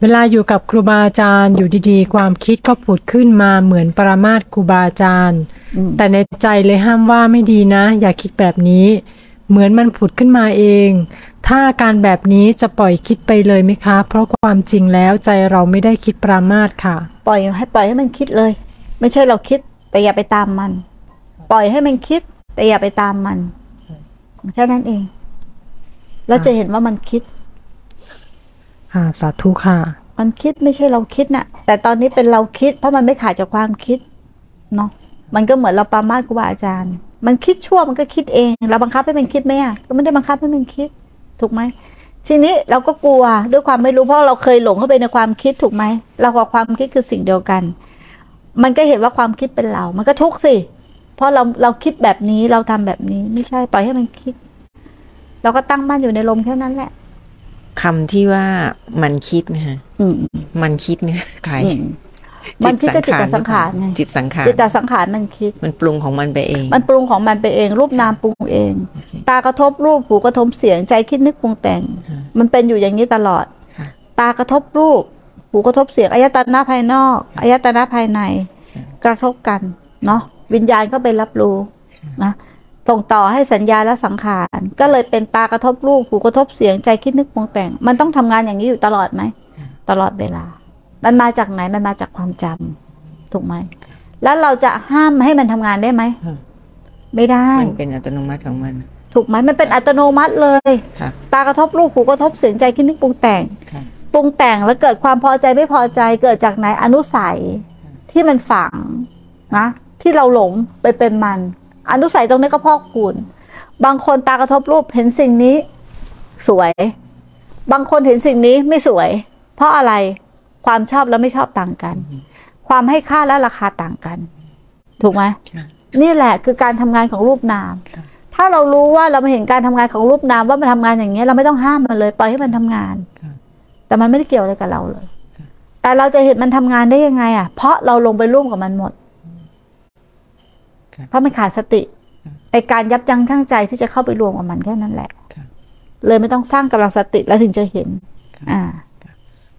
เวลาอยู่กับครูบาอาจารย์อยู่ดีๆ ความคิดก็ผุดขึ้นมาเหมือนปรามาสครูบาอาจารย์อืมแต่ในใจเลยห้ามว่าไม่ดีนะ อย่าคิดแบบนี้ เหมือนมันผุดขึ้นมาเอง ถ้าอาการแบบนี้จะปล่อยคิดไปเลยไหมคะ เพราะความจริงแล้วใจเราไม่ได้คิดปรามาสค่ะ ปล่อยให้ปล่อยให้มันคิดเลย ไม่ใช่เราคิด แต่อย่าไปตามมัน ปล่อยให้มันคิด แต่อย่าไปตามมันแค่นั้นเอง แล้วจะเห็นว่ามันคิด ค่ะสาธุค่ะ มันคิดไม่ใช่เราคิดนะแต่ตอนนี้เป็นเราคิด เพราะมันไม่ขาดจากความคิดเนาะมันก็เหมือนเราปรามาสครูบาอาจารย์ มันคิดชั่วมันก็คิดเอง เราบังคับให้มันคิดไหมอะก็ไม่ได้บังคับให้มันคิด ถูกไหมทีนี้เราก็กลัวด้วยความไม่รู้เพราะเราเคยหลงเข้าไปในความคิดถูกไหมเรากับความคิดคือสิ่งเดียวกัน มันก็เห็นว่าความคิดเป็นเรา มันก็ทุกข์สิเพราะเราเราคิดแบบนี้เราทำแบบนี้ไม่ใช่ปล่อยให้มันคิด เราก็ตั้งมั่นอยู่ในลมแค่นั้นแหละ คำที่ว่ามันคิดนะฮะอืมมันคิดเนี่ยใครอืมมันคิดก็จิตตสังขารไงจิตสังขารจิตตสังขารมันคิด มันปรุงของมันไปเอง มันปรุงของมันไปเอง รูปนามปรุงเอง ตากระทบรูปหูกระทบเสียงใจคิดนึกปรุงแต่ง มันเป็นอยู่อย่างนี้ตลอดค่ะตากระทบรูป หูกระทบเสียงอายตนะภายนอกอายตนะภายใน กระทบกันเนาะวิญญาณก็ไปรับรู้นะ ส่งต่อให้สัญญาและสังขาร ก็เลยเป็นตากระทบรูปหูกระทบเสียงใจคิดนึกปรุงแต่ง มันต้องทำงานอย่างนี้อยู่ตลอดไหม ตลอดเวลา มันมาจากไหนมันมาจากความจำถูกไหม แล้วเราจะห้ามให้มันทำงานได้ไหมอืมไม่ได้ มันเป็นอัตโนมัติของมัน ถูกไหมมันเป็นอัตโนมัติเลยครับตากระทบรูปหูกระทบเสียงใจคิดนึกปรุงแต่งครับปรุงแต่งแล้วเกิดความพอใจไม่พอใจเกิดจากไหนอนุสัยที่มันฝังนะที่เราหลงไปเป็นมัน อนุสัยตรงนี้ก็พอกพูน บางคนตากระทบรูปเห็นสิ่งนี้ สวย บางคนเห็นสิ่งนี้ไม่สวย เพราะอะไรความชอบและไม่ชอบต่างกัน ความให้ค่าและราคาต่างกัน ถูกไหมครับนี่แหละคือการทำงานของรูปนามครับถ้าเรารู้ว่าเราไม่เห็นการทำงานของรูปนามว่ามันทำงานอย่างนี้ยเราไม่ต้องห้ามมันเลยปล่อยให้มันทำงานครับแต่มันไม่ได้เกี่ยวอะไรกับเราเลยครับแต่เราจะเห็นมันทำงานได้ยังไง อะ เพราะเราลงไปร่วมกับมันหมดครับ เพราะมันขาดสติครับไอการยับยั้งชั่งใจที่จะเข้าไปรวมกับมันแค่นั้นแหละครับเลยไม่ต้องสร้างกำลังสติแล้วถึงจะเห็นครับอ่า